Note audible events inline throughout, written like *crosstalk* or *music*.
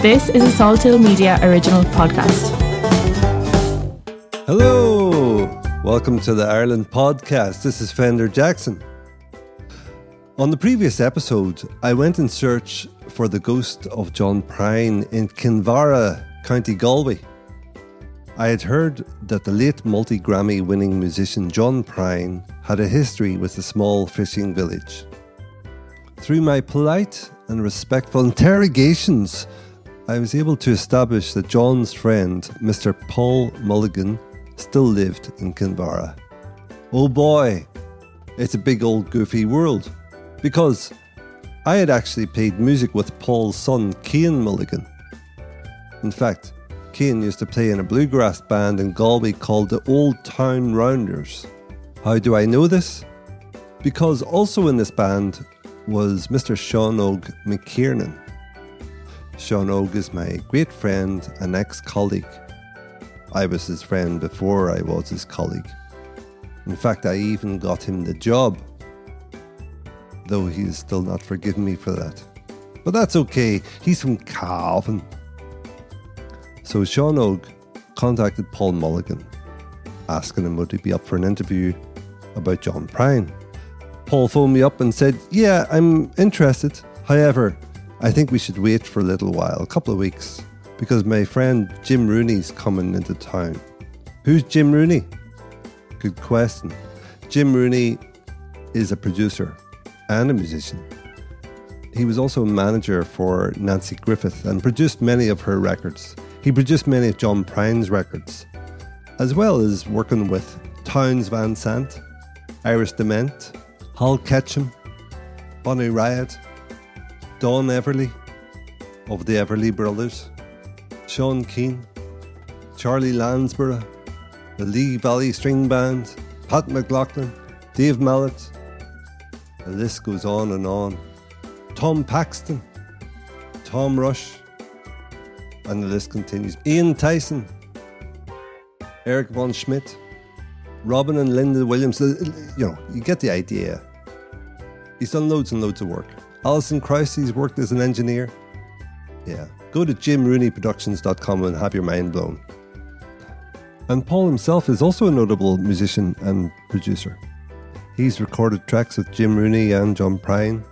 This is a Salthill Media original podcast. Hello, welcome to the Ireland podcast. This is Fender Jackson. On the previous episode, I went in search for the ghost of John Prine in Kinvara, County Galway. I had heard that the late multi Grammy winning musician John Prine had a history with the small fishing village. Through my polite and respectful *laughs* interrogations, I was able to establish that John's friend, Mr. Paul Mulligan, still lived in Kinvara. Oh boy, it's a big old goofy world. Because I had actually played music with Paul's son, Cian Mulligan. In fact, Cian used to play in a bluegrass band in Galway called the Old Town Rounders. How do I know this? Because also in this band was Mr. Sean Og McKiernan. Sean Og is my great friend and ex colleague. I was his friend before I was his colleague. In fact, I even got him the job, though he he's still not forgiven me for that. But that's okay, he's from Cavan. So Sean Og contacted Paul Mulligan, asking him would he be up for an interview about John Prine. Paul phoned me up and said, Yeah, I'm interested. However, I think we should wait for a little while, a couple of weeks, because my friend Jim Rooney's coming into town. Who's Jim Rooney? Good question. Jim Rooney is a producer and a musician. He was also a manager for Nanci Griffith and produced many of her records. He produced many of John Prine's records, as well as working with Townes Van Zandt, Iris DeMent, Hal Ketchum, Bonnie Raitt, Don Everly of the Everly Brothers, Sean Keane, Charlie Landsborough, the Lee Valley String Band, Pat McLaughlin, Dave Mallett. The list goes on and on. Tom Paxton, Tom Rush, and the list continues. Ian Tyson, Eric Von Schmidt, Robin and Linda Williams. You know, you get the idea. He's done loads and loads of work. Alison he's worked as an engineer. Yeah. Go to jimrooneyproductions.com and have your mind blown. And Paul himself is also a notable musician and producer. He's recorded tracks with Jim Rooney and John Prine.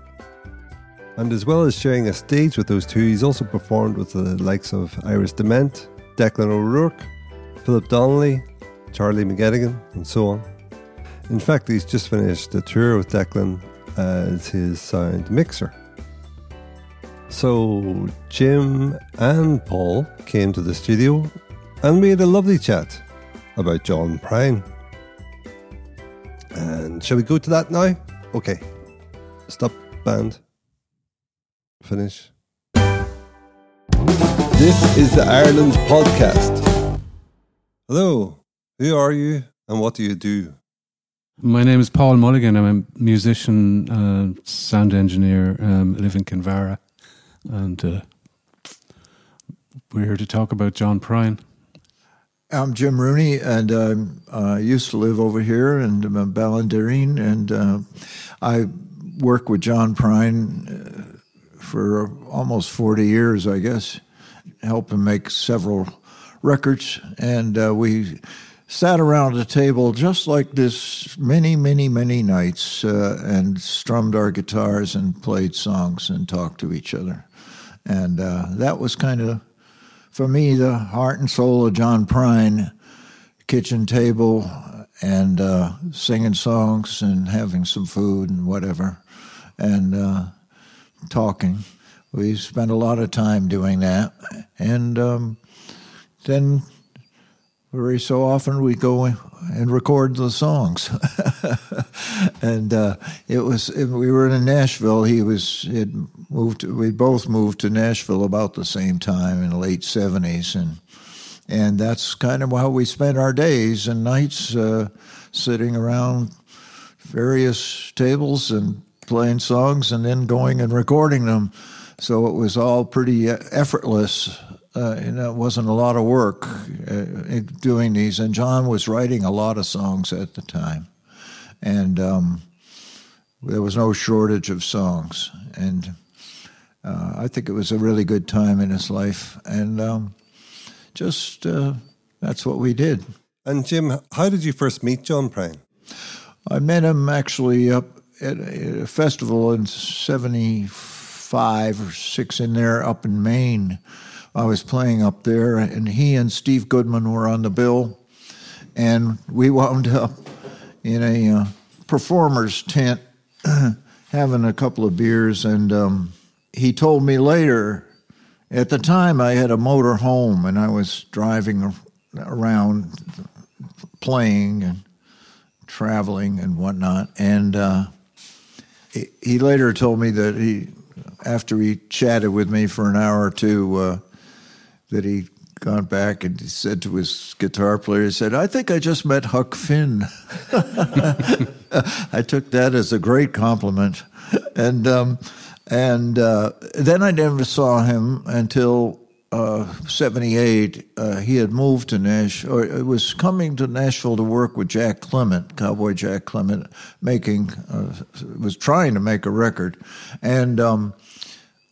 And as well as sharing a stage with those two, he's also performed with the likes of Iris DeMent, Declan O'Rourke, Philip Donnelly, Charlie McGettigan, and so on. In fact, he's just finished a tour with Declan as his sound mixer. So Jim and Paul came to the studio and we had a lovely chat about John Prine. And shall we go to that now? Okay. Stop band. Finish. This is the Ireland podcast. Hello. Who are you and what do you do? My name is Paul Mulligan. I'm a musician, uh, sound engineer, um, live in Kinvara, and uh, we're here to talk about John Prine. I'm Jim Rooney, and I used to live over here in uh, Ballindereen, and uh, I worked with John Prine uh, for almost 40 years, I guess, helped him make several records, and uh, we sat around a table just like this many, many, many nights uh, and strummed our guitars and played songs and talked to each other. And uh, that was kind of, for me, the heart and soul of John Prine kitchen table and uh, singing songs and having some food and whatever and uh, talking. We spent a lot of time doing that. And um, then very so often we go and record the songs. *laughs* and uh, it was we were in Nashville. He was had moved. We both moved to Nashville about the same time in the late seventies, and and that's kind of how we spent our days and nights uh, sitting around various tables and playing songs, and then going and recording them. So it was all pretty effortless uh, and it wasn't a lot of work uh, doing these. And John was writing a lot of songs at the time, and um, there was no shortage of songs. And uh, I think it was a really good time in his life, and um, just uh, that's what we did. And Jim, how did you first meet John Prine? I met him actually up at a festival in '75 or six in there up in Maine. I was playing up there, and he and Steve Goodman were on the bill, and we *laughs* wound up in a uh, performer's tent *clears throat* having a couple of beers, and um, he told me later. At the time, I had a motor home, and I was driving around playing and traveling and whatnot. And uh, he, later told me that he, after he chatted with me for an hour or two, uh, that he'd gone back and he said to his guitar player, he said, I think I just met Huck Finn. *laughs* I took that as a great compliment. And, um, and uh, then I never saw him until uh, 78. Uh, he had moved to Nashville, or was coming to Nashville to work with Jack Clement, Cowboy Jack Clement, making, uh, was trying to make a record. And um,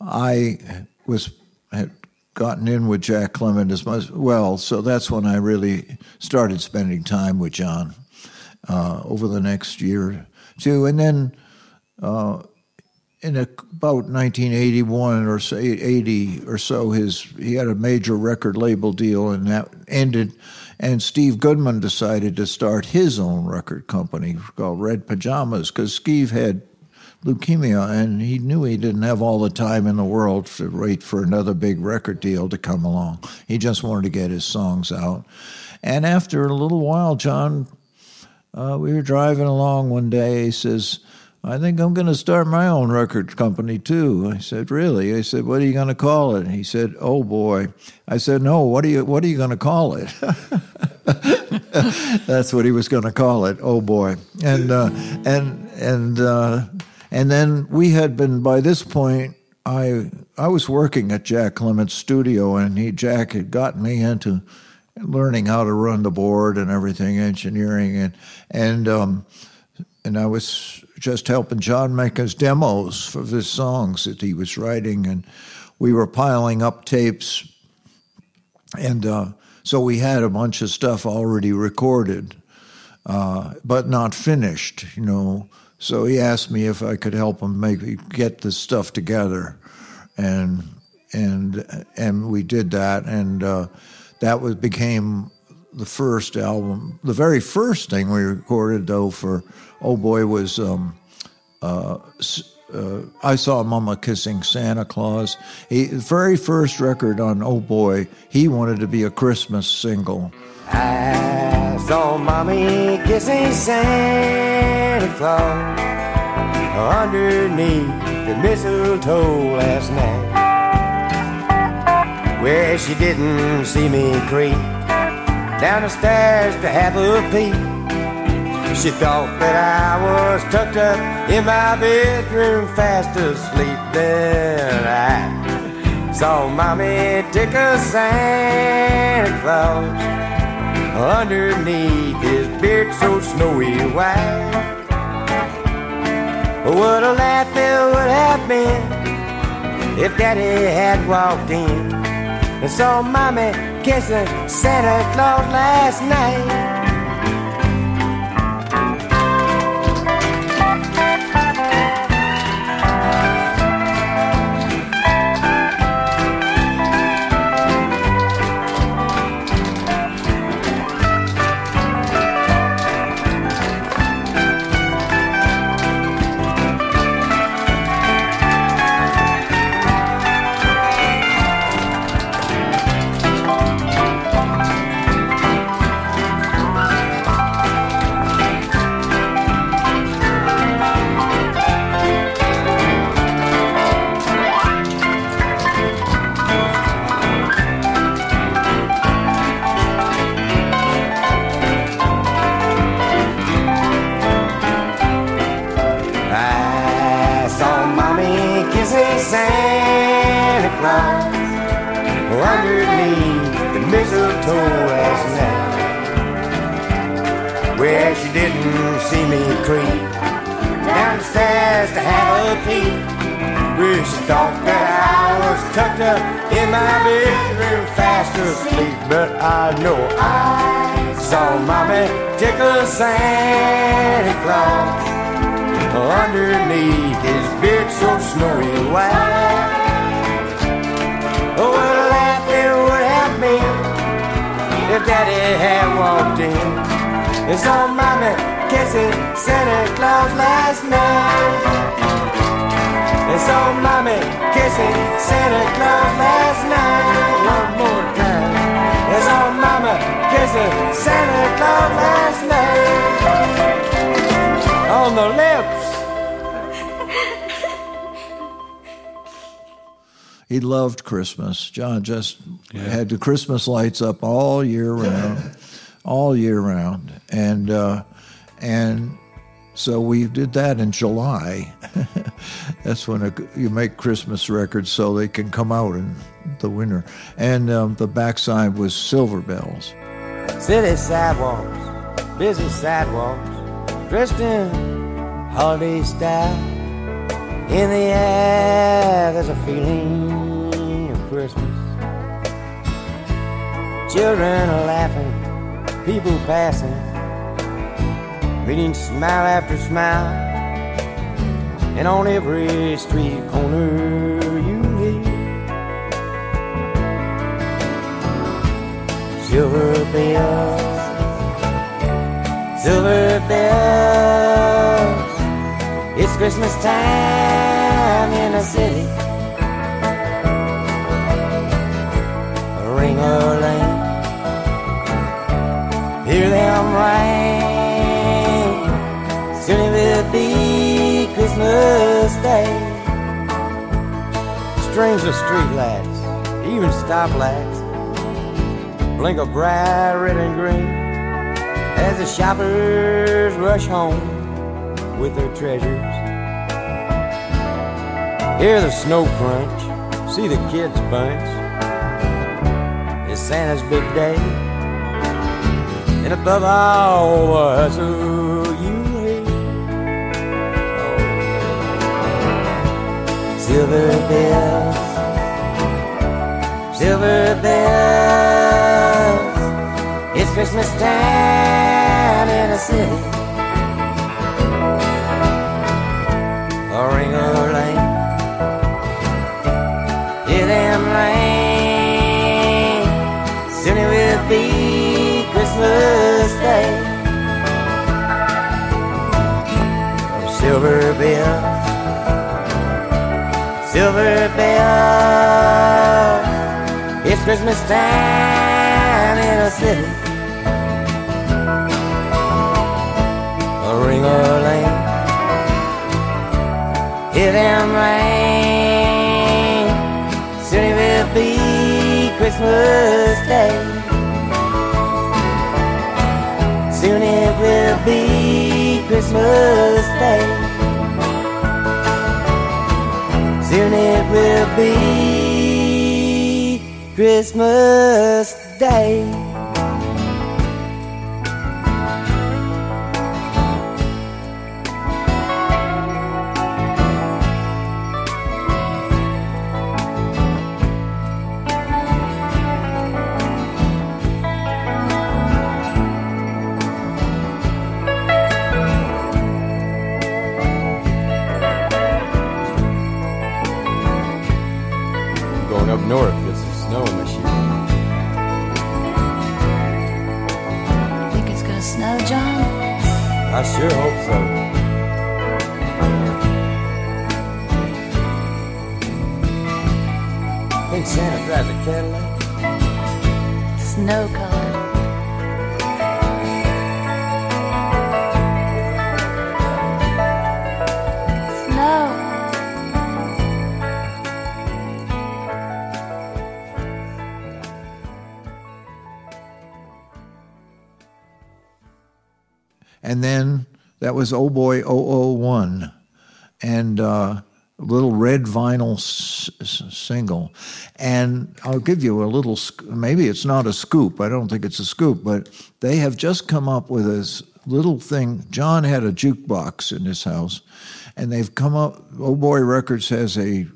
I was, had gotten in with Jack Clement as much well. So that's when I really started spending time with John uh, over the next year two, and then uh, in about 1981 or so, 80 or so, his he had a major record label deal, and that ended. And Steve Goodman decided to start his own record company called Red Pajamas because Steve had leukemia, and he knew he didn't have all the time in the world to wait for another big record deal to come along. He just wanted to get his songs out. And after a little while, John, uh, we were driving along one day. He says, I think I'm going to start my own record company too. I said, "Really?" I said, "What are you going to call it?" He said, "Oh boy." I said, "No. What are you What are you going to call it?" *laughs* That's what he was going to call it. Oh boy. And uh, and and uh, and then we had been by this point. I I was working at Jack Clement's studio, and he Jack had gotten me into learning how to run the board and everything, engineering, and and um, and I was just helping John make his demos for his songs that he was writing, and we were piling up tapes, and uh, so we had a bunch of stuff already recorded, uh, but not finished, you know. So he asked me if I could help him make get this stuff together, and and and we did that, and uh, that was became the first album. The very first thing we recorded, though, for Oh Boy, was um, uh, uh, I saw Mama kissing Santa Claus. He, the very first record on Oh Boy, he wanted to be a Christmas single. I saw Mommy kissing Santa Claus underneath the mistletoe last night. Where she didn't see me creep down the stairs to have a peek. She thought that I was tucked up in my bedroom fast asleep. Then I saw Mommy take a Santa Claus underneath his beard so snowy white. What a laugh it would have been if Daddy had walked in and saw Mommy kissing Santa Claus last night. Thought that I was tucked up in my bedroom fast asleep. But I know I saw mommy tickle Santa Claus underneath his beard so snowy white. Oh, what a laugh it would have been if Daddy had walked in and saw mommy kissing Santa Claus last night. And saw mommy kissing Santa Claus last night. One more time. And saw mama kissing Santa Claus last night. On the lips. He loved Christmas. John just had the Christmas lights up all year round, *laughs* all year round, and uh, and so we did that in July. *laughs* That's when it, you make Christmas records so they can come out in the winter. And um, the backside was Silver Bells. City sidewalks, busy sidewalks, dressed in holiday style. In the air, there's a feeling of Christmas. Children are laughing, people passing, meeting smile after smile. And on every street corner you hear silver bells, silver bells. It's Christmas time in the city. Ring a ling, hear them ring. Soon it will be Christmas Day. Strings of streetlights, even stoplights, blink a bright red and green as the shoppers rush home with their treasures. Hear the snow crunch, see the kids bunch. It's Santa's big day, and above all the hustle you. Oh. Silver bells, silver bells. It's Christmas time in the city. Silver bells, silver bells. It's Christmas time in a city. A ring a ling hear them ring. Soon it will be Christmas Day. Soon it will be Christmas Day. It will be Christmas Day. Was Oh Boy 001 and uh, a little red vinyl s- s- single. And I'll give you a little, sc- maybe it's not a scoop, I don't think it's a scoop, but they have just come up with this little thing. John had a jukebox in his house, and they've come up, Oh Boy Records has a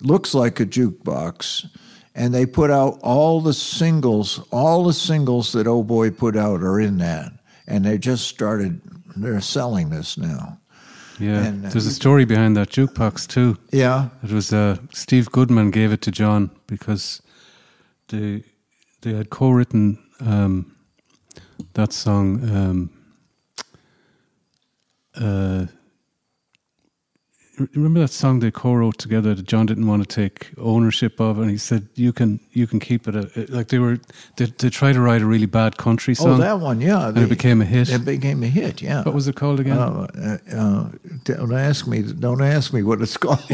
looks like a jukebox, and they put out all the singles. All the singles that Oh Boy put out are in that, and they just started. They're selling this now. Yeah, And, uh, there's a story behind that jukebox too. Yeah, It was uh, Steve Goodman gave it to John because they they had co-written um, that song. Um, uh, remember that song they co-wrote together that John didn't want to take ownership of, and he said, "You can you can keep it." Like they were they, they tried to write a really bad country song. Oh, that one, yeah. And it became a hit. It became a hit, yeah. what was it called again? Uh, uh, uh, don't ask me. Don't ask me what it's *laughs* called. *laughs*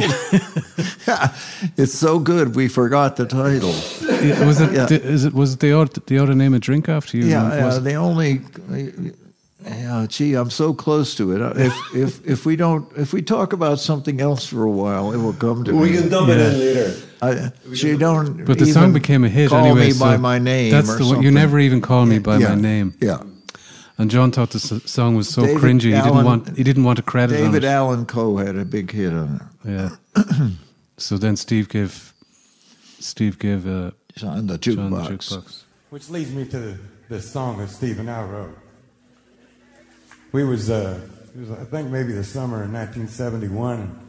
it's so good. We forgot the title. Yeah, was it? yeah. is it was it they ought they ought to name a drink after you? Yeah, uh, it- the only. Yeah, gee, I'm so close to it. Uh, If if *laughs* if we don't, if we talk about something else for a while, it will come to We me. can dub it in later. I, she don't. But the even song became a hit call anyway. me so by my name. That's or the one. You never even call me by Yeah, my name. Yeah. And John thought the song was so David cringy. He didn't want. He didn't want to credit on David it. Allen Coe had a big hit on it. Yeah. *clears throat* so then Steve gave. Steve gave uh, It's on the John the jukebox. jukebox. Which leads me to the, the song that Steve and I wrote. We was, uh, was, I think maybe the summer of 1971,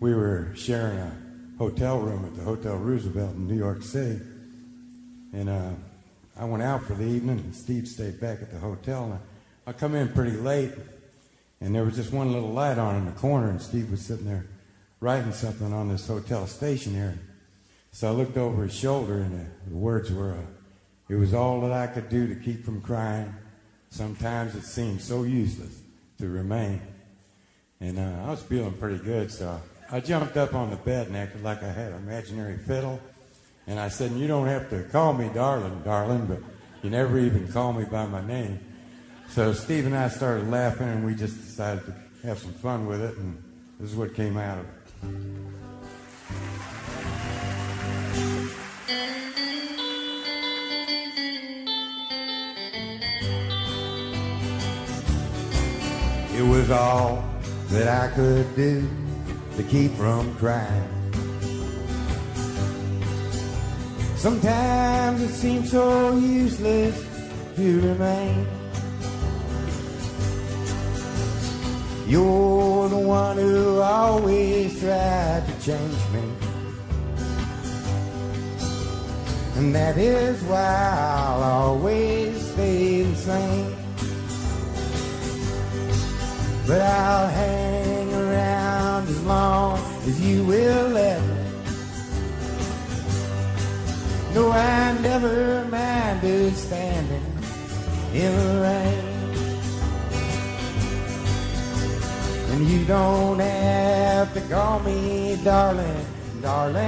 we were sharing a hotel room at the Hotel Roosevelt in New York City. And uh, I went out for the evening, and Steve stayed back at the hotel. And I, I come in pretty late, and there was just one little light on in the corner, and Steve was sitting there writing something on this hotel stationery. So I looked over his shoulder, and the, the words were, uh, It was all that I could do to keep from crying. Sometimes it seemed so useless to remain. And uh, I was feeling pretty good, so I jumped up on the bed and acted like I had an imaginary fiddle. And I said, You don't have to call me darling, darling, but you never even call me by my name. So Steve and I started laughing, and we just decided to have some fun with it, and this is what came out of it. It was all that I could do to keep from crying. Sometimes it seems so useless to remain. You're the one who always tried to change me. And that is why I'll always stay the same. But I'll hang around as long as you will let me. No, I never minded standing in the rain. And you don't have to call me darling, darling.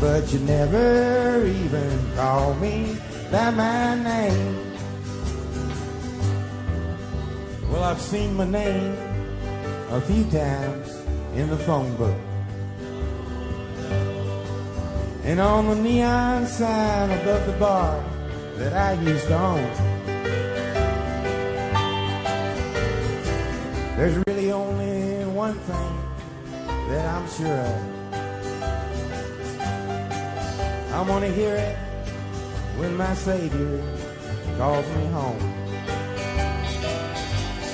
But you never even call me by my name. I've seen my name a few times in the phone book. And on the neon sign above the bar that I used to own. There's really only one thing that I'm sure of. I'm gonna hear it when my Savior calls me home.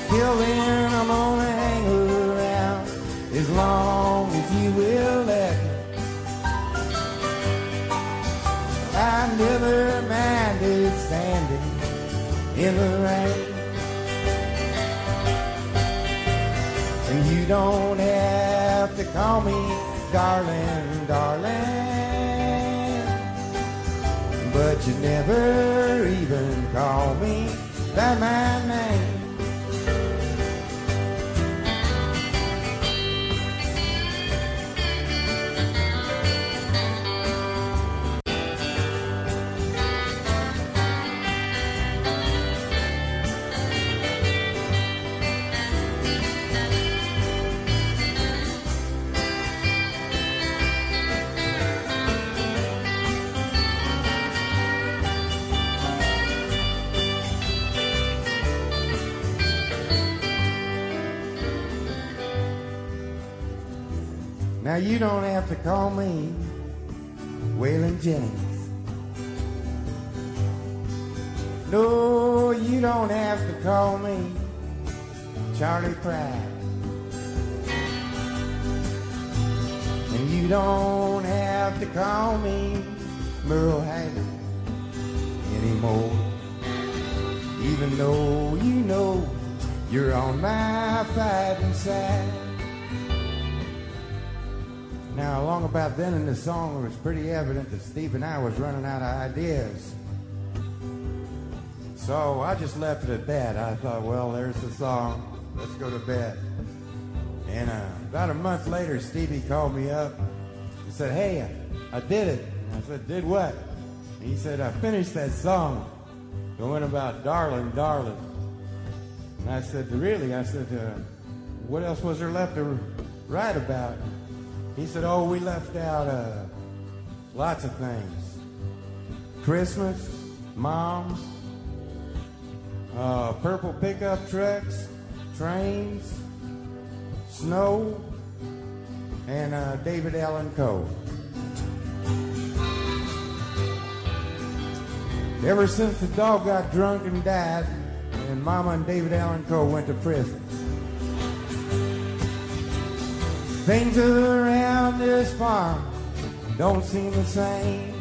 Till I'm gonna hang around as long as you will let me. I never minded standing in the rain. And you don't have to call me darling, darling. But you never even call me by my name. You don't have to call me Waylon Jennings. No, you don't have to call me Charley Pride. And you don't have to call me Merle Haggard anymore. Even though you know you're on my fighting side. Now, along about then in the song, it was pretty evident that Steve and I was running out of ideas. So I just left it at that. I thought, well, there's the song. Let's go to bed. And uh, about a month later, Stevie called me up and said, hey, I, did it. I said, did what? And he said, I finished that song going about darling, darling. And I said, really? I said, uh, what else was there left to write about? He said, oh, we left out uh, lots of things. Christmas, moms, uh, purple pickup trucks, trains, snow, and uh, David Allan Coe. Ever since the dog got drunk and died, and Mama and David Allan Coe went to prison. Things around this farm don't seem the same.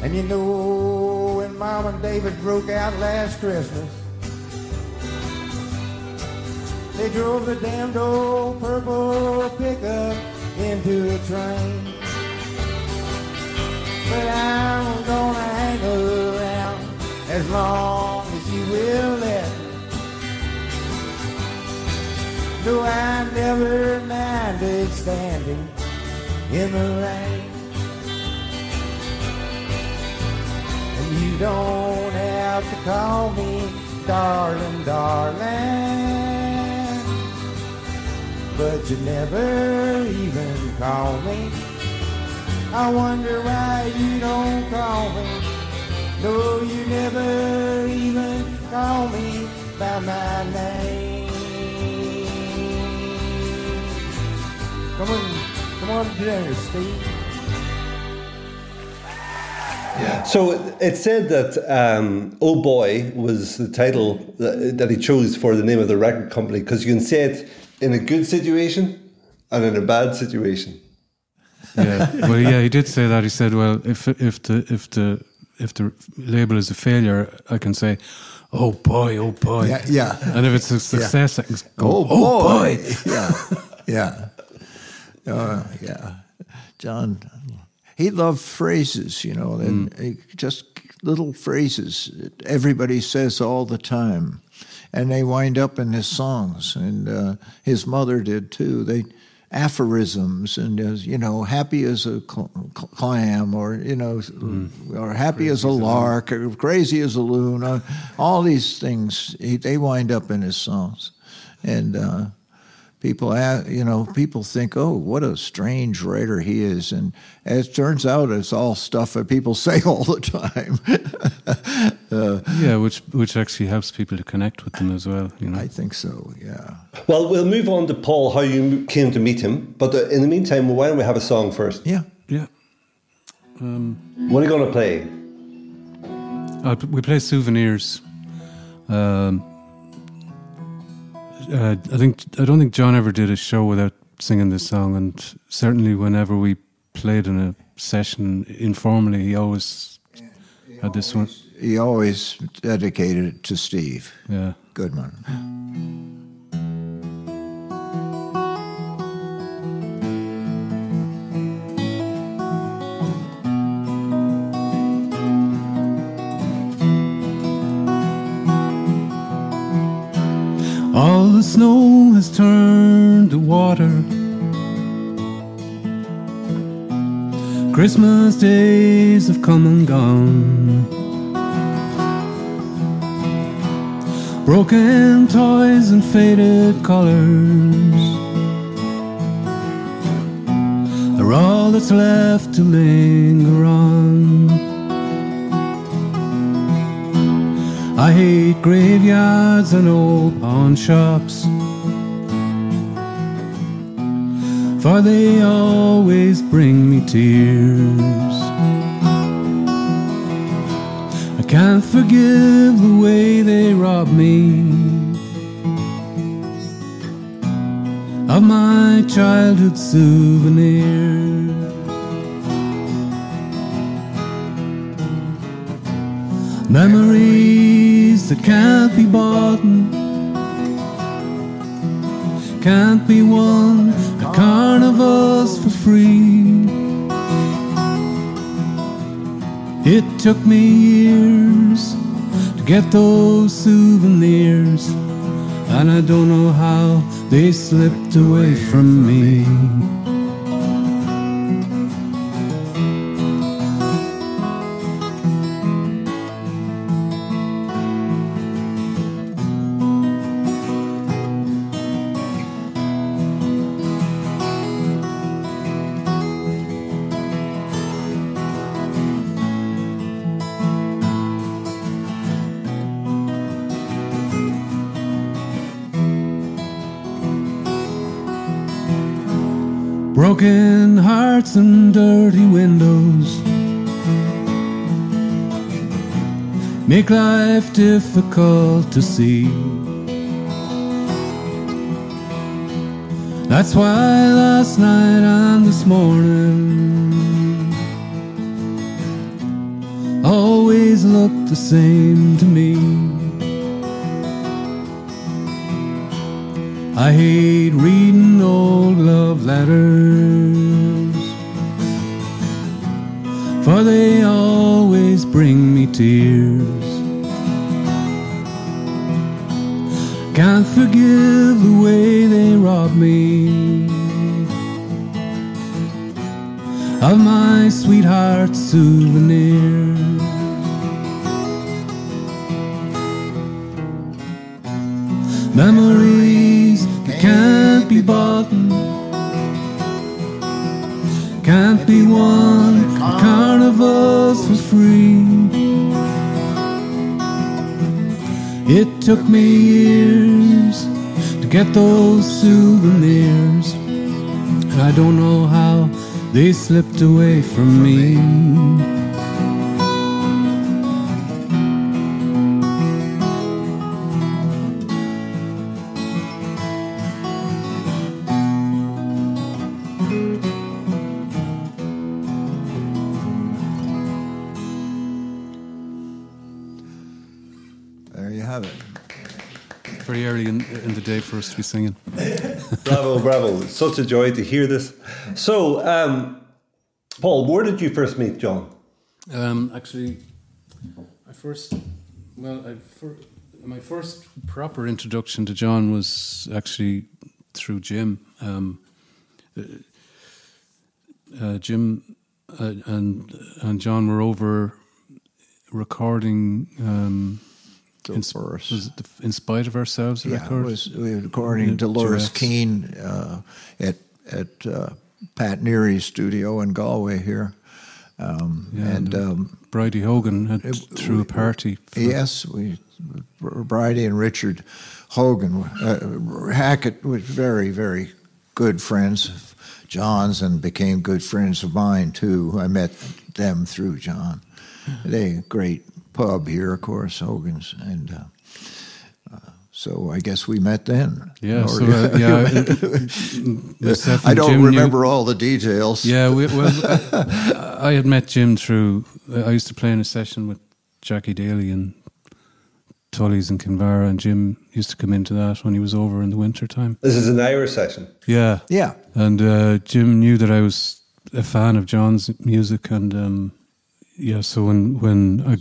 And you know when Mom and David broke out last Christmas, they drove the damned old purple pickup into a train. But I'm gonna hang around as long Though I never minded standing in the rain. And you don't have to call me darling, darling. But you never even call me. I wonder why you don't call me. No, you never even call me by my name. Come on, come on dinner, Steve. So it said that um, "Oh Boy" was the title that, that he chose for the name of the record company because you can say it in a good situation and in a bad situation. Yeah, *laughs* well, yeah, he did say that. He said, "Well, if if the if the if the label is a failure, I can say, oh boy, oh boy, Yeah, yeah. and if it's a success, I can go, Oh, oh, boy. boy. yeah, yeah, uh, yeah. John, he loved phrases, you know, and he- just little phrases that everybody says all the time, and they wind up in his songs. And uh, his mother did too. They aphorisms and as you know, happy as a cl- cl- clam, or you know, or happy as a lark, or crazy as a loon. Uh, all these things he, they wind up in his songs, and. Uh, people a- you know people think oh what a strange writer he is and as it turns out it's all stuff that people *laughs* say all the time *laughs* uh, Yeah, which which actually helps people to connect with them as well. You know, i think so yeah Well, we'll move on to Paul, how you came to meet him. But uh, in the meantime, why don't we have a song first? yeah yeah. What are you going to play? Uh, we play souvenirs. Um, uh, I think I don't think John ever did a show without singing this song, and certainly whenever we played in a session informally, he always had this one. he always dedicated it to steve. Yeah, goodman all the snow has turned to water. Christmas days have come and gone. Broken toys and faded colors are all that's left to linger on. I hate graveyards and old pawn shops. for they always bring me tears. I can't forgive the way they rob me of my childhood souvenir. Memories that can't be bought, can't be won at carnivals for free. It took me years to get those souvenirs, and I don't know how they slipped away from me. Hearts and dirty windows make life difficult to see. That's why last night and this morning always look the same to me. I hate reading old love letters, they always bring me tears. Can't forgive the way they rob me of my sweetheart's souvenir. Took me years to get those souvenirs, and I don't know how they slipped away from me. In, in the day for us to be singing. *laughs* bravo, bravo. It's such a joy to hear this. So, um, Paul, where did you first meet John? Um, actually, I first, well, I fir- my first proper introduction to John was actually through Jim. Um, uh, uh, Jim uh, and and John were over recording. Um, in, Dolores. was it the, in spite of ourselves, the Yeah, record? was, we were Dolores. Keane uh, at at uh, Pat Neary's studio in Galway here, um, Yeah, and um, Bridie Hogan had it- threw a party. for- yes, we Bridie and Richard Hogan uh, Hackett was very very good friends of John's and became good friends of mine too. I met them through John. They great pub here, of course, Hogan's, and uh, uh, so I guess we met then. Yeah, so *laughs* uh, yeah, myself *laughs* I and don't Jim knew- remember all the details. Yeah, we, well, *laughs* I, I had met Jim through. I used to play in a session with Jackie Daly and Tully's and Kinvara, and Jim used to come into that when he was over in the winter time. This is an Irish session. Yeah, Yeah. and uh, Jim knew that I was a fan of John's music, and um, yeah, so when when I,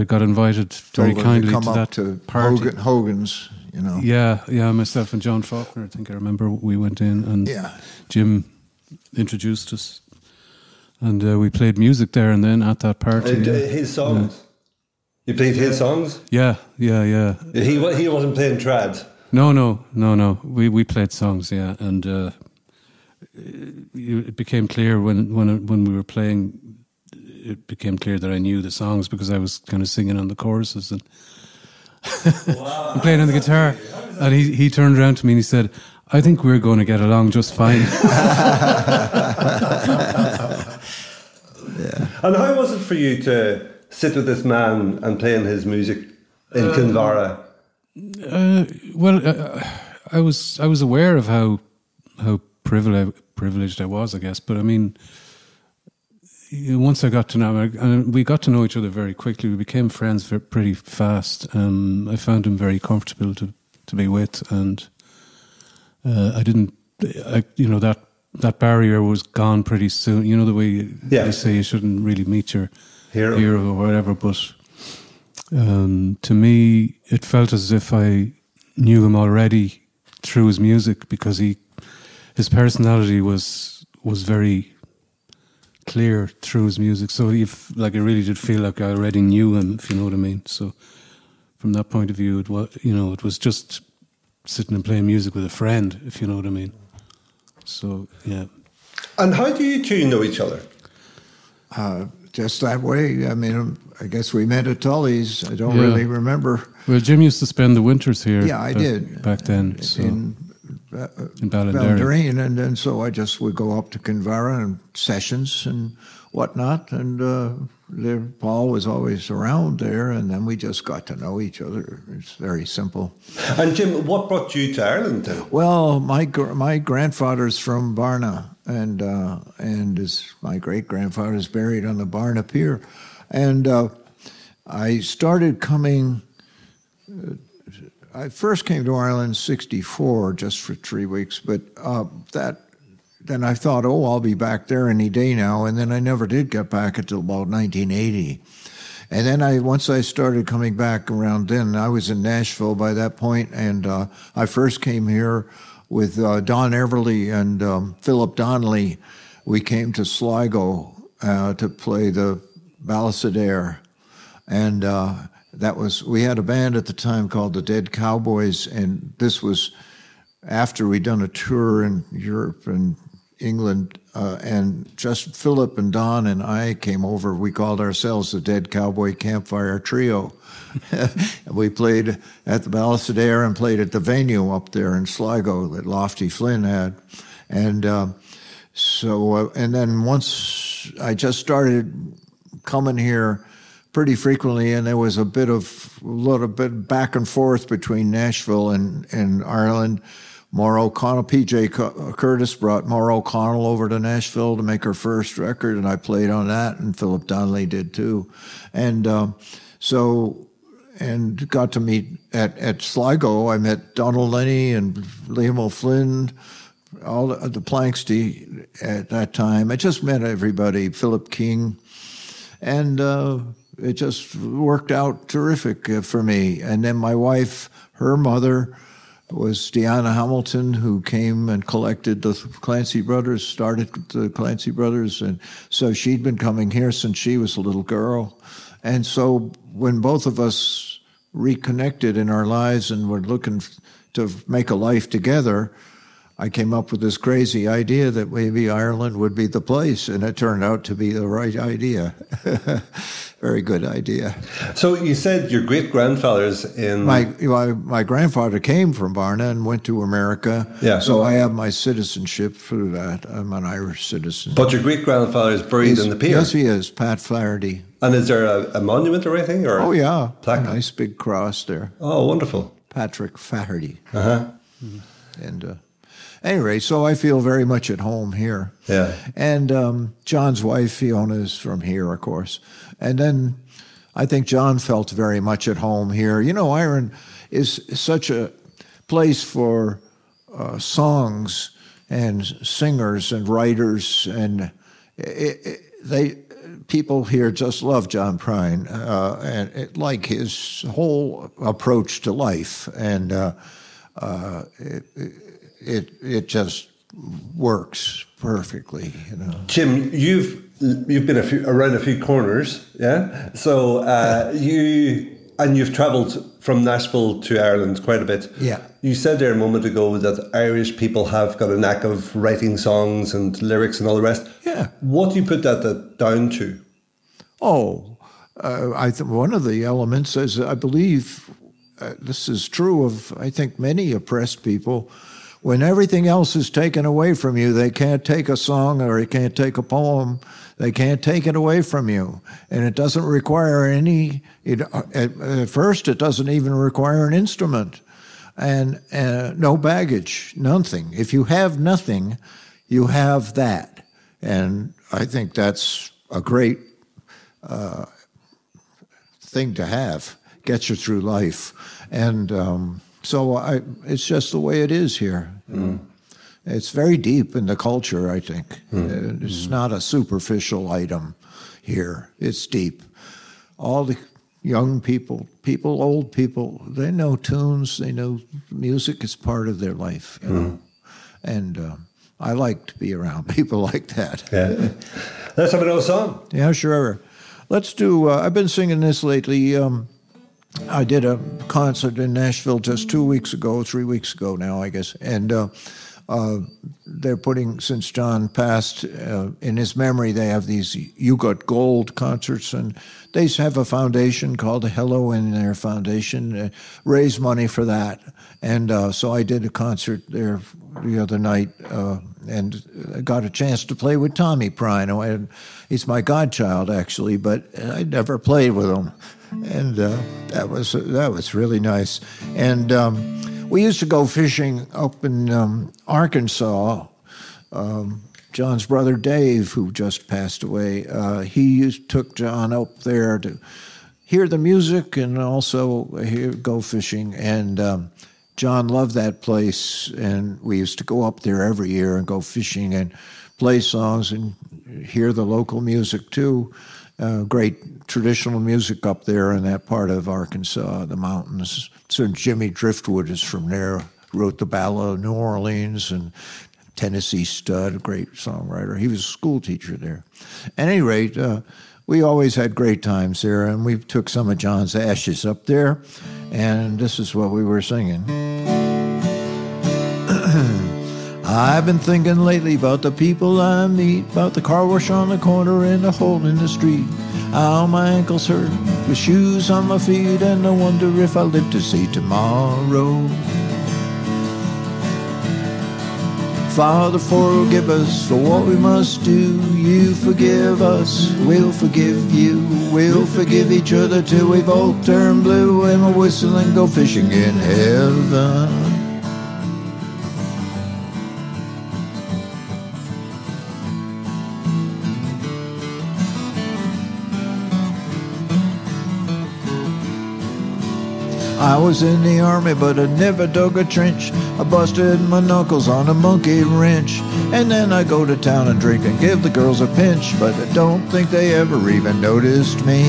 I got- invited very kindly to to that to party. Hogan, Hogan's, you know. Yeah, yeah, myself and John Faulkner. I think I remember we went in and Yeah. Jim introduced us, and uh, we played music there and then at that party. Uh, yeah. his songs. You played his songs? yeah, yeah, yeah. He, he wasn't playing trad. No, no, no, no. We we played songs, yeah, and uh, it it became clear when when when we were playing. It became clear that I knew the songs because I was kind of singing on the choruses and I'm *laughs* playing on the guitar. and he, he turned around to me and he said, I think we're going to get along just fine. *laughs* And how was it for you to sit with this man and playing his music in Kinvara? Uh, well, uh, I was I was aware of how how privileged privileged I was, I guess. But I mean, once I got to know, him, and we got to know each other very quickly. We became friends ver- pretty fast. Um, I found him very comfortable to to be with, and uh, I didn't, I, you know, that that barrier was gone pretty soon. You know the way Yeah. they say you shouldn't really meet your Hero. hero or whatever, but um, to me, it felt as if I knew him already through his music because he, his personality was was very clear through his music. So if like I really did feel like I already knew him, if you know what I mean. So from that point of view, it was you know it was just sitting and playing music with a friend, if you know what I mean. So yeah. And how do you two know each other? Uh, just that way. I mean, um, I guess we met at Tully's. I don't Yeah. really remember. Well, Jim used to spend the winters here. Yeah, I back- did. back then. So. in uh, In Ballinderry. Ballinderry, and then so I just would go up to Kinvara and sessions and whatnot, and uh, there, Paul was always around there, and then we just got to know each other. It's very simple. And Jim, what brought you to Ireland then? Well, my gr- my grandfather's from Barna, and uh, and his, my great grandfather is buried on the Barna Pier, and uh, I started coming. I first came to Ireland in '64 just for three weeks, but uh, that then I thought, oh, I'll be back there any day now, and then I never did get back until about 1980. And then I once I started coming back around then, I was in Nashville by that point, and uh, I first came here with uh, Don Everly and um, Philip Donnelly. We came to Sligo uh, to play the Ballastadair, and uh, that was we had a band at the time called the Dead Cowboys, and this was after we'd done a tour in Europe and England, uh, and just Philip and Don and I came over. We called ourselves the Dead Cowboy Campfire Trio. *laughs* we played at the Ballastadair and played at the venue up there in Sligo that Lofty Flynn had. And um, so, uh, and then once I just started coming here pretty frequently, and there was a bit of a little bit back and forth between Nashville and, and Ireland. Maura O'Connell, PJ Curtis brought Maura O'Connell over to Nashville to make her first record, and I played on that, and Philip Donnelly did too. And um, so, and got to meet at, at Sligo. I met Donald Lenny and Liam O'Flynn, all the, the Planksty at that time. I just met everybody, Philip King, and uh, it just worked out terrific uh, for me. And then my wife, her mother was Deanna Hamilton, who came and collected the Clancy Brothers, started the Clancy Brothers, and so she'd been coming here since she was a little girl. And so when both of us reconnected in our lives and were looking to make a life together, I came up with this crazy idea that maybe Ireland would be the place, and it turned out to be the right idea. *laughs* Very good idea. So you said your great grandfather's in. My, my my grandfather came from Barna and went to America. Yeah. So I have my citizenship through that. I'm an Irish citizen. but your great grandfather is buried He's- in the pier. Yes, he is. Pat Flaherty. and is there a, a monument or anything? Or Oh yeah, Plaque. nice big cross there. Oh, wonderful. Patrick Flaherty. Uh huh. And uh, anyway, so I feel very much at home here. Yeah. And um, John's wife, Fiona, is from here, of course. And then I think John felt very much at home here. You know, Iron is such a place for uh, songs and singers and writers, and it, it, they people here just love John Prine uh, and it, like his whole approach to life, and uh, uh, it, it it it just works perfectly. You know. Jim, you've you've been a few, around a few corners, yeah. So uh, you and you've travelled from Nashville to Ireland quite a bit. Yeah. You said there a moment ago that Irish people have got a knack of writing songs and lyrics and all the rest. Yeah. What do you put that, that down to? Oh, uh, I th- one of the elements is I believe uh, this is true of, I think, many oppressed people. When everything else is taken away from you, they can't take a song or they can't take a poem. They can't take it away from you. And it doesn't require any, it, at, at first, it doesn't even require an instrument and uh, no baggage, nothing. If you have nothing, you have that. And I think that's a great uh, thing to have, gets you through life. And um, so I, it's just the way it is here. Mm. It's very deep in the culture, I think. Mm. It's not a superficial item here, it's deep. All the young people, people, old people, they know tunes, they know music is part of their life. You know? Mm. And uh, I like to be around *laughs* people like that. Yeah. Let's have another song. Yeah, sure. Let's do, uh, I've been singing this lately. Um, I did a concert in Nashville just two weeks ago, three weeks ago now, I guess. And uh, uh, they're putting, since John passed, uh, in his memory, they have these You Got Gold concerts, and they have a foundation called Hello in their foundation, uh, raise money for that. And uh, so I did a concert there the other night uh, and got a chance to play with Tommy Prine. He's my godchild, actually, but I never played with him. And uh, that was that was really nice. And um, we used to go fishing up in um, Arkansas. Um, John's brother Dave, who just passed away, uh, he used, took John up there to hear the music and also hear, go fishing. And um, John loved that place, and we used to go up there every year and go fishing and play songs and hear the local music too. Uh, great traditional music up there in that part of Arkansas, the mountains. So Jimmy Driftwood is from there, wrote the Ballad of New Orleans and Tennessee Stud, a great songwriter. He was a school teacher there. At any rate, uh, we always had great times there, and we took some of John's ashes up there, and this is what we were singing. I've been thinking lately about the people I meet, about the car wash on the corner and the hole in the street. How my ankles hurt, with shoes on my feet, and I wonder if I'll live to see tomorrow. Father, forgive us for what we must do. You forgive us, we'll forgive you. We'll forgive each other till we both turn blue and we'll whistle and go fishing in heaven. I was in the army, but I never dug a trench. I busted my knuckles on a monkey wrench. And then I go to town and drink and give the girls a pinch, but I don't think they ever even noticed me.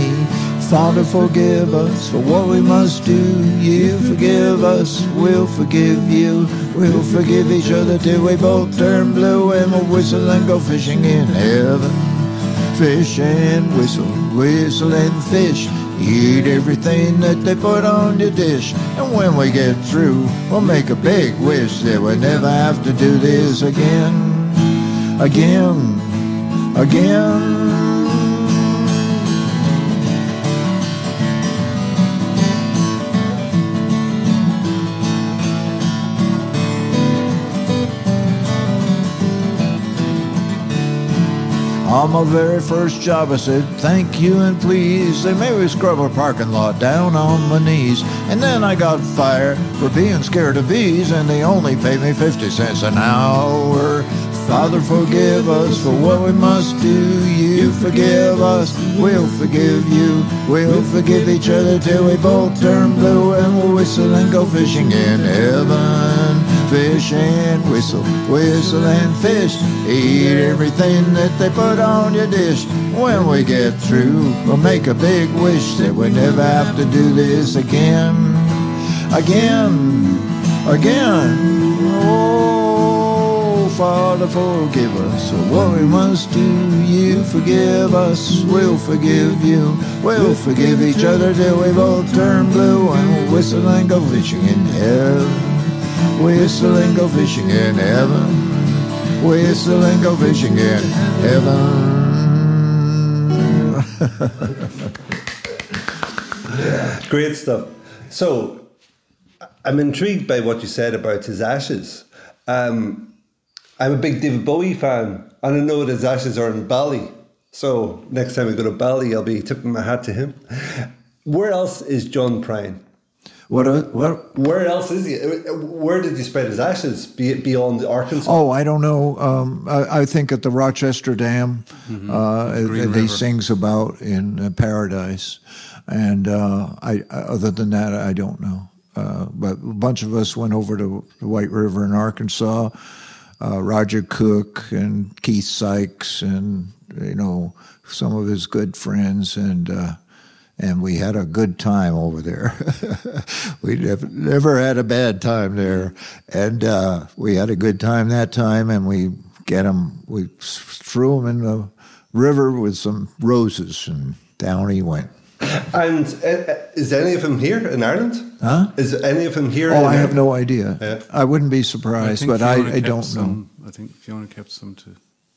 Father, forgive us for what we must do. You forgive us, we'll forgive you. We'll forgive each other till we both turn blue and we'll whistle and go fishing in heaven. Fish and whistle, whistle and fish. Eat everything that they put on your dish. And when we get through, we'll make a big wish that we never have to do this again. Again. Again. On my very first job, I said, thank you and please. They made me scrub a parking lot down on my knees. And then I got fired for being scared of bees, and they only paid me 50 cents an hour. Father, forgive us for what we must do. You forgive us, we'll forgive you. We'll forgive each other till we both turn blue and we'll whistle and go fishing in heaven fish and whistle, whistle and fish. Eat everything that they put on your dish. When we get through, we'll make a big wish that we never have to do this again. Again, again. Oh, Father, forgive us for what we must do. You forgive us, we'll forgive you. We'll forgive each other till we both turn blue and we'll whistle and go fishing in heaven. Whistle and go fishing in heaven. Whistle and go fishing in heaven. *laughs* Great stuff. So, I'm intrigued by what you said about his ashes. Um, I'm a big David Bowie fan, and I know that his ashes are in Bali. So next time I go to Bali, I'll be tipping my hat to him. Where else is John Prine? What? Uh, what? Where else is he? Where did he spread his ashes? Beyond Arkansas? Oh, I don't know. Um, I, I, think at the Rochester Dam, mm-hmm. uh, that he sings about in uh, Paradise, and uh, I, other than that, I don't know. Uh, but a bunch of us went over to the White River in Arkansas. Uh, Roger Cook and Keith Sykes and you know some of his good friends and uh, and we had a good time over there. *laughs* we never, never had a bad time there, and uh, we had a good time that time. And we get him, we threw him in the river with some roses, and down he went. And uh, is any of him here in Ireland? Huh? Is any of him here? Oh, I have no idea. Yeah. I wouldn't be surprised, I but I, I don't some, know. I think Fiona kept some too.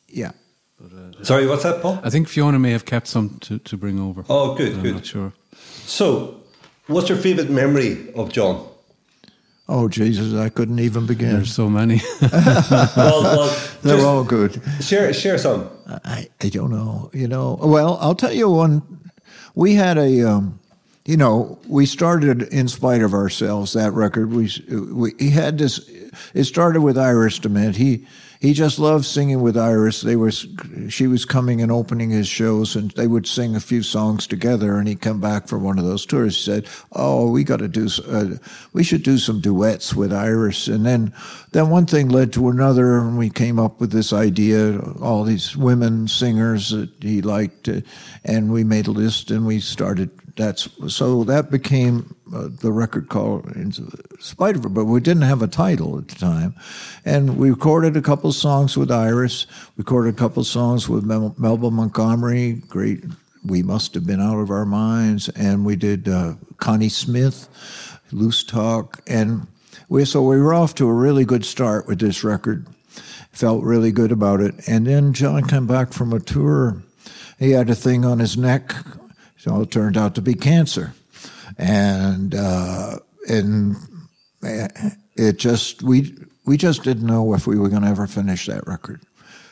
Yeah. But, uh, Sorry, what's that, Paul? I think Fiona may have kept some to, to bring over. Oh, good, good. I'm not sure. So, what's your favourite memory of John? Oh Jesus, I couldn't even begin. There's so many. *laughs* well, well, they're all good. Share, share some. I, I don't know. You know. Well, I'll tell you one. We had a, um, you know, we started in spite of ourselves. That record, we we he had this. It started with Iris DeMent. He he just loved singing with Iris. They were, she was coming and opening his shows, and they would sing a few songs together. And he'd come back from one of those tours. He said, "Oh, we got to do, uh, we should do some duets with Iris." And then, then one thing led to another, and we came up with this idea: all these women singers that he liked, uh, and we made a list, and we started. That's so that became uh, the record called Into Spite of Her, but we didn't have a title at the time. And we recorded a couple songs with Iris, recorded a couple songs with Mel- Melba Montgomery, great. We must have been out of our minds. And we did uh, Connie Smith, Loose Talk. And we, so we were off to a really good start with this record. Felt really good about it. And then John came back from a tour. He had a thing on his neck. So it turned out to be cancer and uh, and it just we we just didn't know if we were going to ever finish that record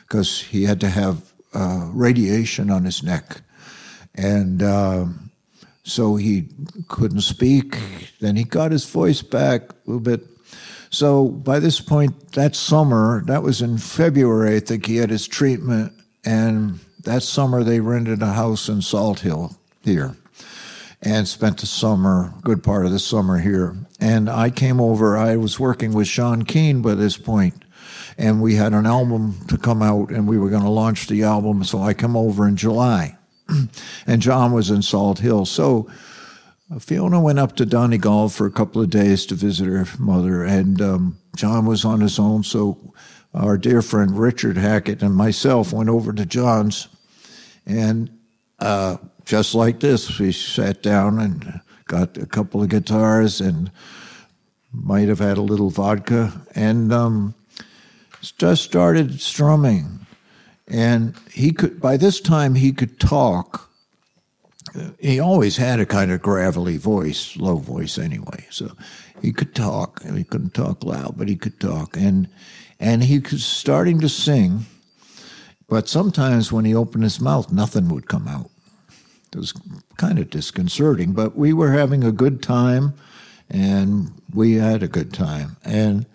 because he had to have uh, radiation on his neck, and um, so he couldn't speak. Then he got his voice back a little bit. So by this point, that summer, that was in February, I think he had his treatment, and that summer they rented a house in Salt Hill here and spent the summer, good part of the summer here. And I came over, I was working with Sean Keane by this point, and we had an album to come out, and we were going to launch the album. So I come over in July, *clears throat* and John was in Salt Hill. So Fiona went up to Donegal for a couple of days to visit her mother, and um, John was on his own. So our dear friend Richard Hackett and myself went over to John's, and uh, just like this. We sat down and got a couple of guitars and might have had a little vodka and um, just started strumming. And he could, by this time, he could talk. He always had a kind of gravelly voice, low voice anyway. So he could talk. He couldn't talk loud, but he could talk. And and he was starting to sing, but sometimes when he opened his mouth, nothing would come out. It was kind of disconcerting, but we were having a good time and we had a good time. And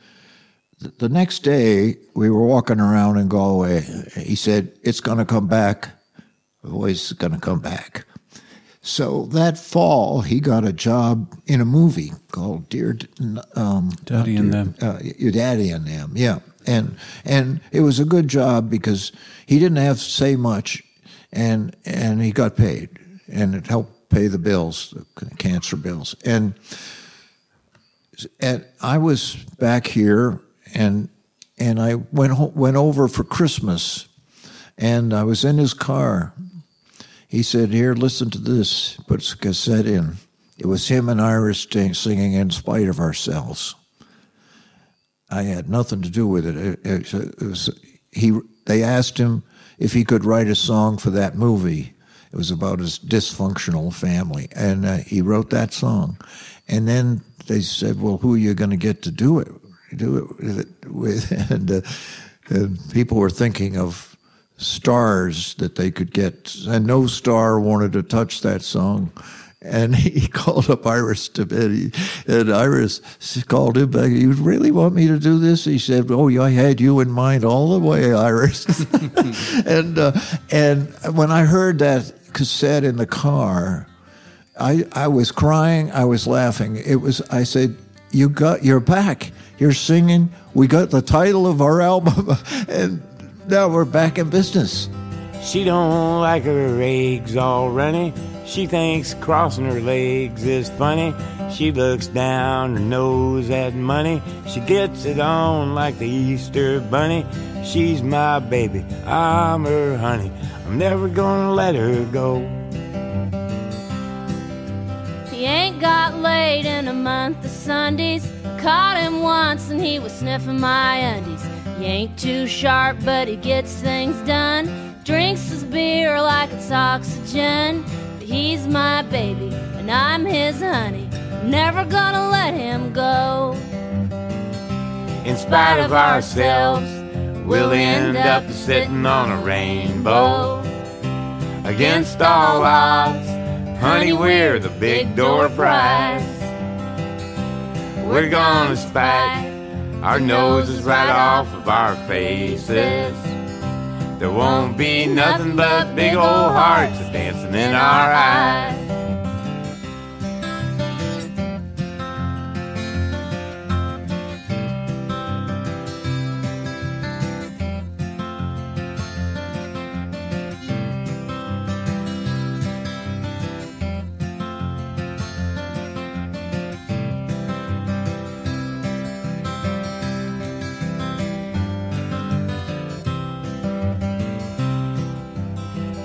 th- the next day, we were walking around in Galway. He said, It's going to come back. The voice is going to come back. So that fall, he got a job in a movie called Dear um, Daddy and Them. Uh, Your Daddy and Them, yeah. And and it was a good job because he didn't have to say much, and and he got paid and it helped pay the bills, the cancer bills. And and I was back here, and and I went went over for Christmas, and I was in his car. He said, "Here, listen to this." Puts a cassette in. It was him and Iris singing "In Spite of Ourselves." I had nothing to do with it. it, it, it was, he. They asked him if he could write a song for that movie it was about his dysfunctional family, and uh, he wrote that song. And then they said, "Well, who are you going to get to do it? Do it with?" *laughs* And, uh, and people were thinking of stars that they could get, and no star wanted to touch that song. And *laughs* he called up Iris to bed, and Iris called him back. You really want me to do this? He said, "Oh, I had you in mind all the way, Iris." *laughs* and uh, and when I heard that cassette in the car, I I was crying. I was laughing. It was. I said, "You got. You're back. You're singing. We got the title of our album, *laughs* and now we're back in business." She don't like her eggs all runny. She thinks crossing her legs is funny. She looks down her nose at money. She gets it on like the Easter bunny. She's my baby, I'm her honey. I'm never gonna let her go. He ain't got laid in a month of Sundays. Caught him once and he was sniffing my undies. He ain't too sharp, but he gets things done. Drinks his beer like it's oxygen. But he's my baby, and I'm his honey. Never gonna let him go. In spite of ourselves, we'll end up sitting on a rainbow. Against all odds, honey, we're the big door prize. We're gonna spike our noses right off of our faces. There won't be nothing but big old hearts dancing in our eyes.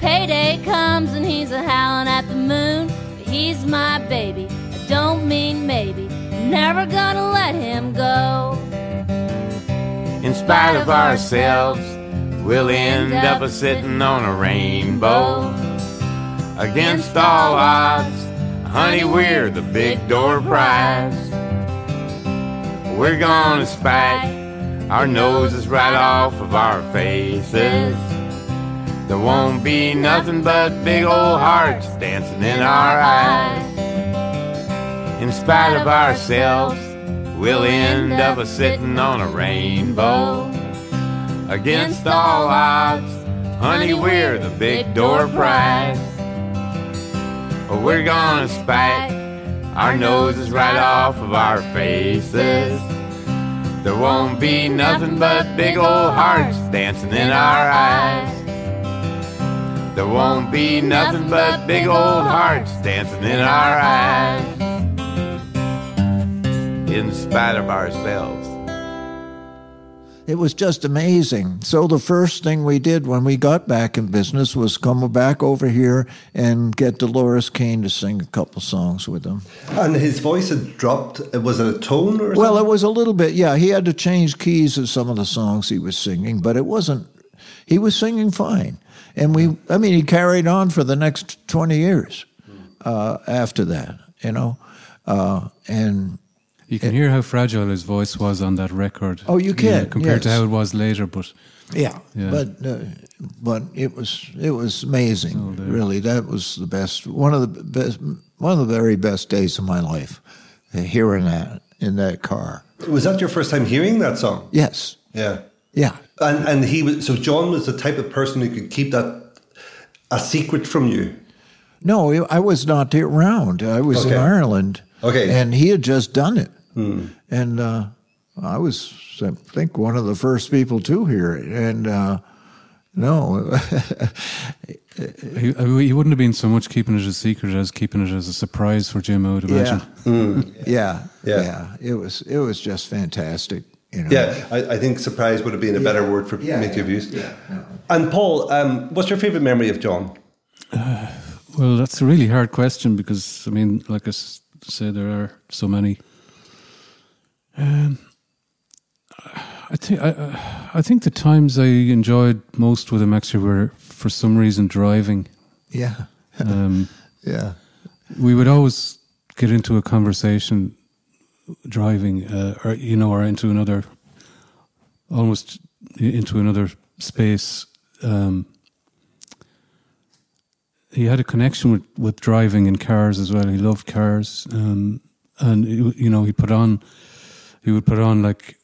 Payday comes and he's a howling at the moon. But he's my baby, I don't mean maybe. Never gonna let him go. In spite of ourselves, we'll end up a sitting on a rainbow. Against all odds, honey, we're the big door prize. We're gonna spike our noses right off of our faces. There won't be nothing but big old hearts dancing in our eyes. In spite of ourselves, we'll end up a sitting on a rainbow. Against all odds, honey, we're the big door prize. Oh, we're gonna spike our noses right off of our faces. There won't be nothing but big old hearts dancing in our eyes. There won't be nothing but big old hearts dancing in our eyes. In spite of ourselves. It was just amazing. So the first thing we did when we got back in business was come back over here and get Dolores Kane to sing a couple songs with him. And his voice had dropped. Was it a tone or something? Well, it was a little bit, yeah. He had to change keys of some of the songs he was singing, but it wasn't. He was singing fine, and we. I mean, he carried on for the next twenty years uh, after that. You know, uh, and You can hear how fragile his voice was on that record. Oh, you can Yeah, can, compared to how it was later, but yeah, Yeah. but uh, but it was it was amazing. really, that was the best. One of the best. One of the very best days of my life. uh, Hearing that in that car. Was that your first time hearing that song? Yes. Yeah. Yeah. And and he was so John was the type of person who could keep that a secret from you. No, I was not around. I was in Ireland. Okay. And he had just done it. And uh, I was, I think, one of the first people to hear it. And uh, No, *laughs* He, he wouldn't have been so much keeping it a secret as keeping it as a surprise for Jim. I would imagine. yeah, Yeah. yeah, It was it was just fantastic. You know. Yeah, I, I think surprise would have been a better word for Yeah, make of yeah, use. yeah, yeah. And Paul, um, what's your favourite memory of John? Well, that's a really hard question because I mean, like I say, there are so many. Um, I think I, I- I think the times I enjoyed most with him actually were for some reason driving. Yeah, *laughs* Um, yeah, we would always get into a conversation driving, uh, or you know, or into another, almost into another space. Um, he had a connection with, with driving in cars as well. He loved cars, um, and you know, he put on, he would put on like,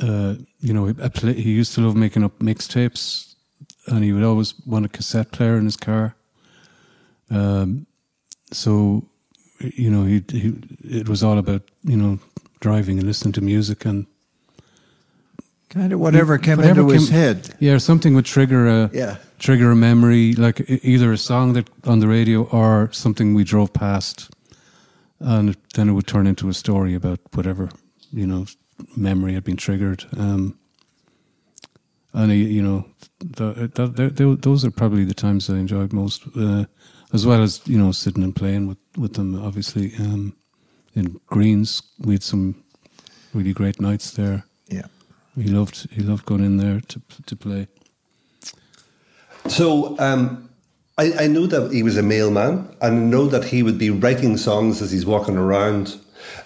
uh, you know, play, he used to love making up mixtapes, and he would always want a cassette player in his car. Um, so, you know, he, he it was all about you know driving and listening to music and kind of whatever came whatever into his head. Yeah, something would trigger a Yeah. trigger a memory, like either a song that on the radio or something we drove past, and then it would turn into a story about whatever you know memory had been triggered. Um, and you know, the, the, the, the, those are probably the times I enjoyed most, uh, as well as you know sitting and playing with with them. Obviously, um, in Greens, we had some really great nights there. Yeah. He loved he loved going in there to to play. So um, I, I know that he was a mailman, and I know that he would be writing songs as he's walking around.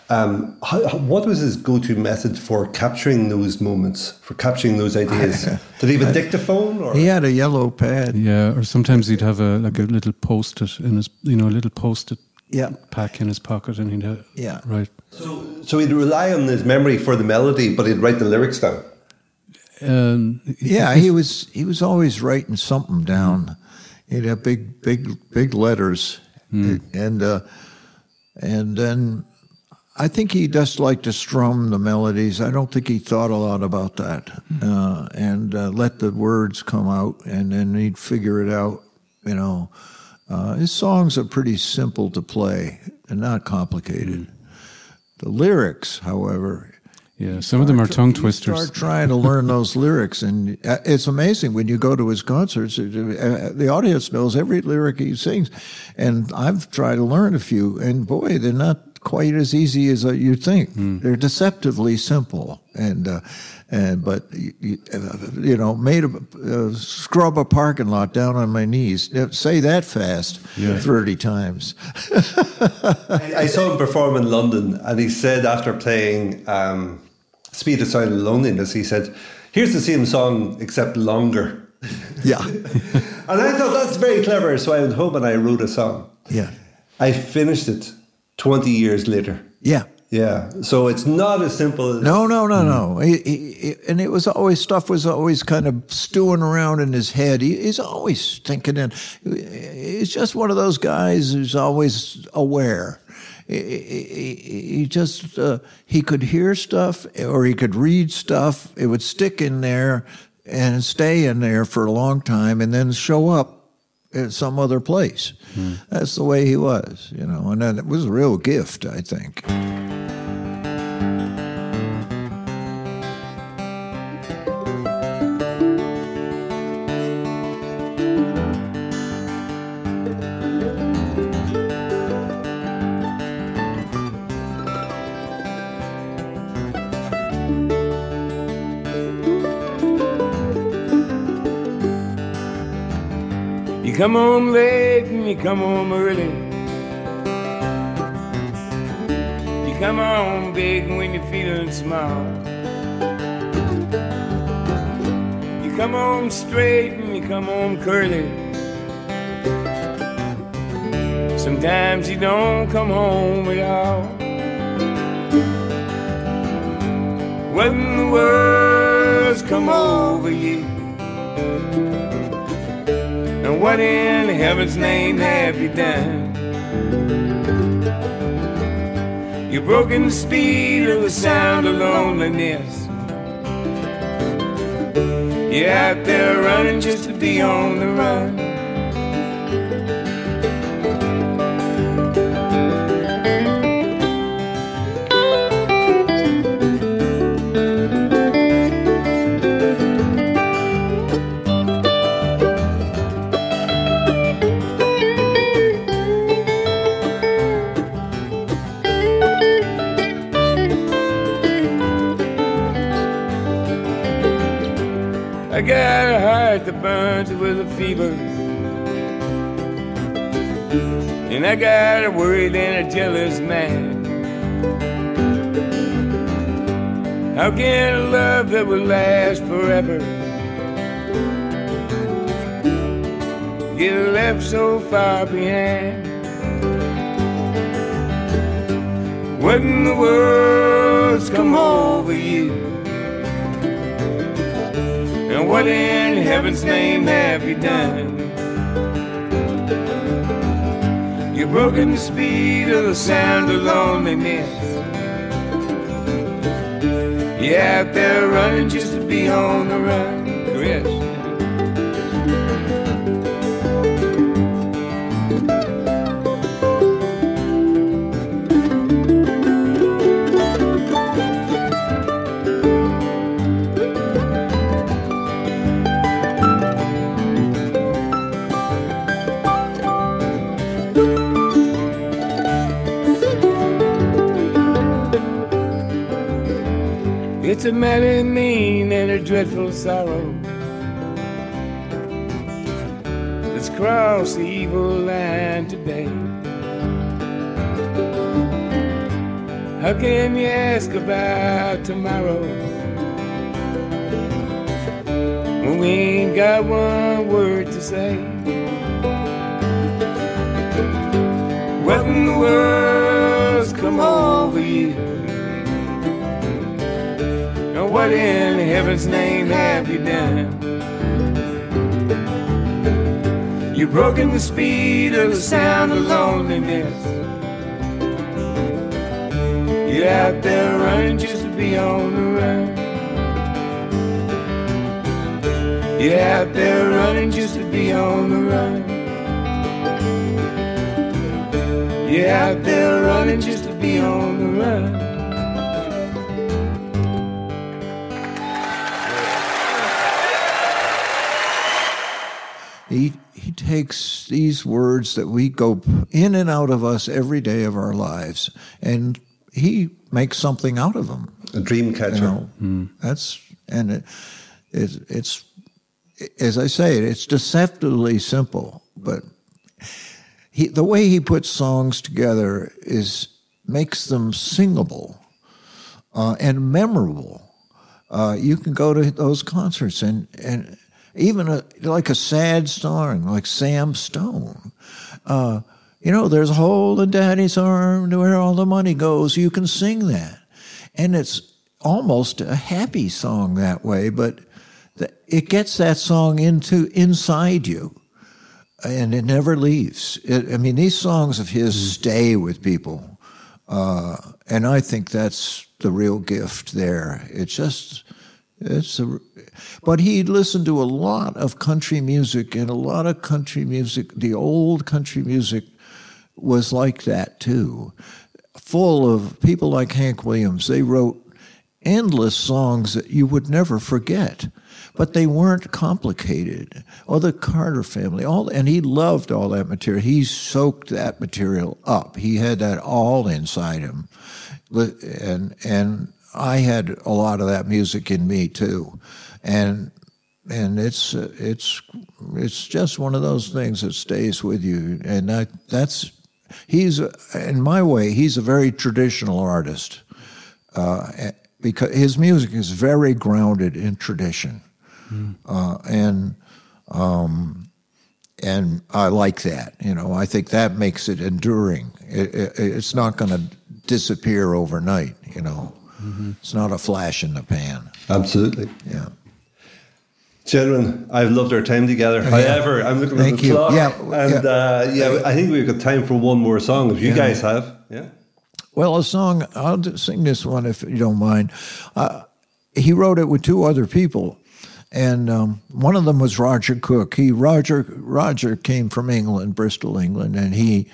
Um, how, how- what was his go-to method for capturing those moments, for capturing those ideas? *laughs* Did he have a dictaphone? Or? He had a yellow pad. Yeah, or sometimes he'd have a like a little post-it in his, you know, a little post-it Yeah. pack in his pocket, and he'd have, Yeah. right. So so he'd rely on his memory for the melody, but he'd write the lyrics down. Um, Yeah, he was he was always writing something down. He'd have big big big letters, and uh, and then I think he just liked to strum the melodies. I don't think he thought a lot about that, uh, and uh, let the words come out, and then he'd figure it out. You know, uh, his songs are pretty simple to play and not complicated. The lyrics, however, yeah, some of them are tongue twisters. Start trying to learn those *laughs* lyrics, and uh, it's amazing when you go to his concerts. uh, The audience knows every lyric he sings, and I've tried to learn a few, and boy, they're not quite as easy as uh, you think. They're deceptively simple, and uh, and but you, you, know, made a uh, scrub a parking lot down on my knees. Say that fast thirty times. *laughs* I, I saw him perform in London, and he said after playing um, "Speed of Sound and Loneliness," he said, "Here's the same song except longer." *laughs* yeah, *laughs* And I thought that's very clever, so I went home and I wrote a song. yeah, I finished it twenty years later. yeah. Yeah, so it's not as simple as No, no, no, no. He, he, he- and it was always stuff was always kind of stewing around in his head. He, he's always thinking, and he's just one of those guys who's always aware. He just uh, he could hear stuff or he could read stuff. It would stick in there and stay in there for a long time, and then show up at some other place. Hmm. That's the way he was, you know. And then it was a real gift, I think. Come home late and you come home early. You come home big when you're feeling small. You come home straight and you come home curly. Sometimes you don't come home at all. What in the world's come over you? What in heaven's name have you done? You've broken the speed of the sound of loneliness. You're out there running just to be on the run. I got a heart that burns with a fever. And I got a worried and a jealous man. How can a love that will last forever get left so far behind? What in the world's come over you? And what in heaven's name have you done? You've broken the speed of the sound of loneliness. You're out there running just to be on the run, Chris. A mighty mean and a dreadful sorrow that's crossed the evil line today. How can you ask about tomorrow when we ain't got one word to say? What in the world's come over you? What in heaven's name have you done? You've broken the speed of the sound of loneliness. You're out there running just to be on the run. You're out there running just to be on the run. You're out there running just to be on the run. Takes these words that we go in and out of us every day of our lives, and he makes something out of them. A dream catcher. You know, that's and it, it, it's as I say, it's deceptively simple, but he, the way he puts songs together is makes them singable uh, and memorable. Uh, you can go to those concerts and and even a, like a sad song like Sam Stone. Uh, you know, there's a hole in Daddy's arm to where all the money goes. You can sing that, and it's almost a happy song that way. But the, it gets that song into inside you, and it never leaves. It, I mean, these songs of his stay with people, uh, and I think that's the real gift there. It's just it's a, but he listened to a lot of country music, and a lot of country music, the old country music, was like that too, full of people like Hank Williams. They wrote endless songs that you would never forget, but they weren't complicated. Or the Carter family, all, and he loved all that material. He soaked that material up. He had that all inside him, and and I had a lot of that music in me too, and and it's it's it's just one of those things that stays with you, and I, that's he's in my way he's a very traditional artist uh, because his music is very grounded in tradition, uh, and um, and I like that. You know, I think that makes it enduring. It, it, it's not going to disappear overnight. You know. It's not a flash in the pan. Absolutely. Yeah. Gentlemen, I've loved our time together. However, I'm looking Thank at the you. clock, Yeah, and yeah. Uh, yeah, I think we've got time for one more song. If you Yeah. guys have, yeah. Well, a song, I'll just sing this one if you don't mind. Uh, he wrote it with two other people, and um, one of them was Roger Cook. He Roger Roger came from England, Bristol, England, and he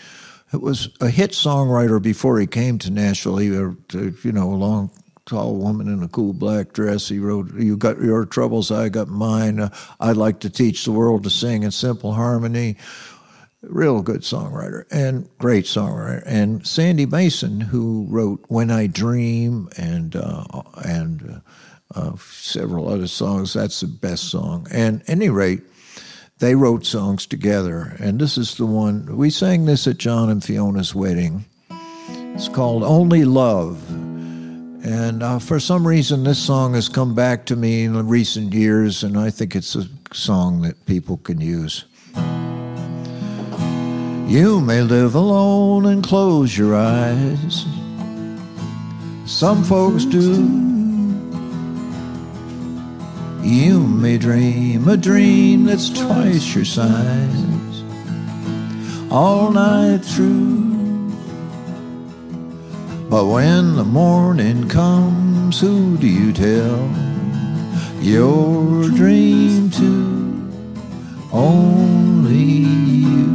was a hit songwriter before he came to Nashville. He, uh, you know, a long, tall woman in a cool black dress. He wrote, "You got your troubles, I got mine." Uh, I'd like to teach the world to sing in simple harmony real good songwriter and great songwriter. And Sandy Mason, who wrote "When I Dream" and uh, and uh, uh, several other songs, that's the best song. And any rate, they wrote songs together. And this is the one we sang this at John and Fiona's wedding. It's called "Only Love." And uh, for some reason, this song has come back to me in recent years, and I think it's a song that people can use. You may live alone and close your eyes. Some folks do. You may dream a dream that's twice your size all night through. But when the morning comes, who do you tell your dream to? Only you.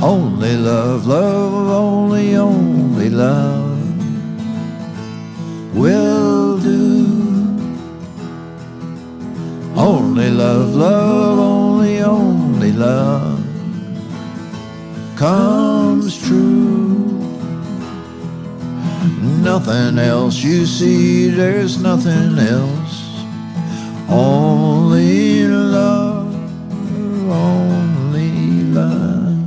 Only love, love, only, only love will Only love, love, only, only love comes true. Nothing else you see, there's nothing else. Only love, only love.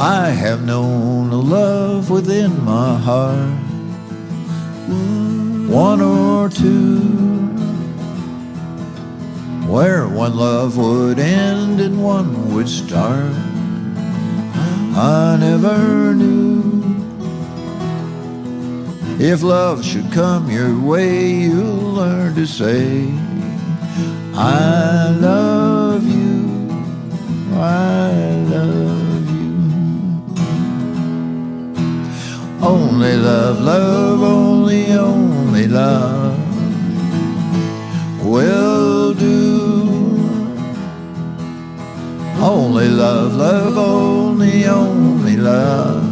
I have known a love within my heart, one or two, where one love would end and one would start. I never knew. If love should come your way, you'll learn to say, I love you, I love you. Only love, love, only, only love will Only love, love, only, only love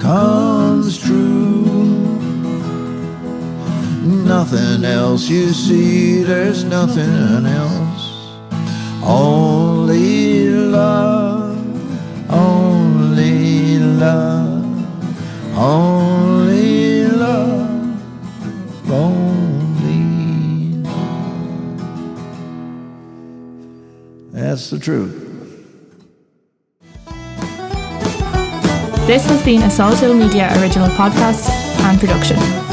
comes true. Nothing else you see, there's nothing else. Only love, only love. Only That's the truth. This has been a Salto Media original podcast and production.